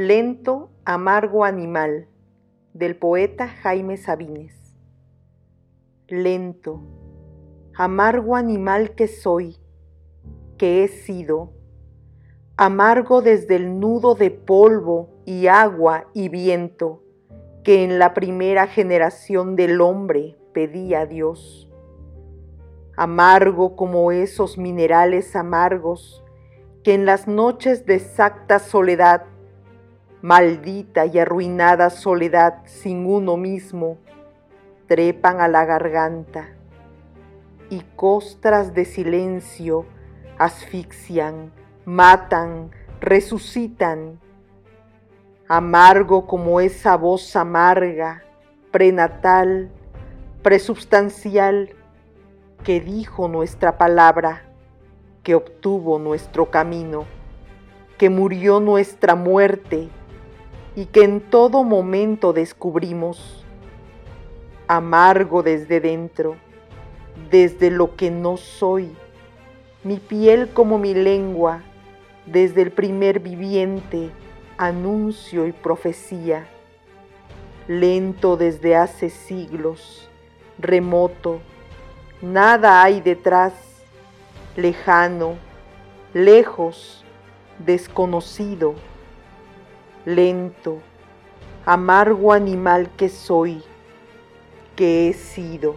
Lento, amargo animal del poeta Jaime Sabines. Lento, amargo animal que soy, que he sido, amargo desde el nudo de polvo y agua y viento que en la primera generación del hombre pedía a Dios. Amargo como esos minerales amargos que en las noches de exacta soledad, maldita y arruinada soledad sin uno mismo, trepan a la garganta y costras de silencio asfixian, matan, resucitan, amargo como esa voz amarga, prenatal, presubstancial, que dijo nuestra palabra, que obtuvo nuestro camino, que murió nuestra muerte y que en todo momento descubrimos, amargo desde dentro, desde lo que no soy, mi piel como mi lengua, desde el primer viviente, anuncio y profecía, lento desde hace siglos, remoto, nada hay detrás, lejano, lejos, desconocido, lento, amargo animal que soy, que he sido.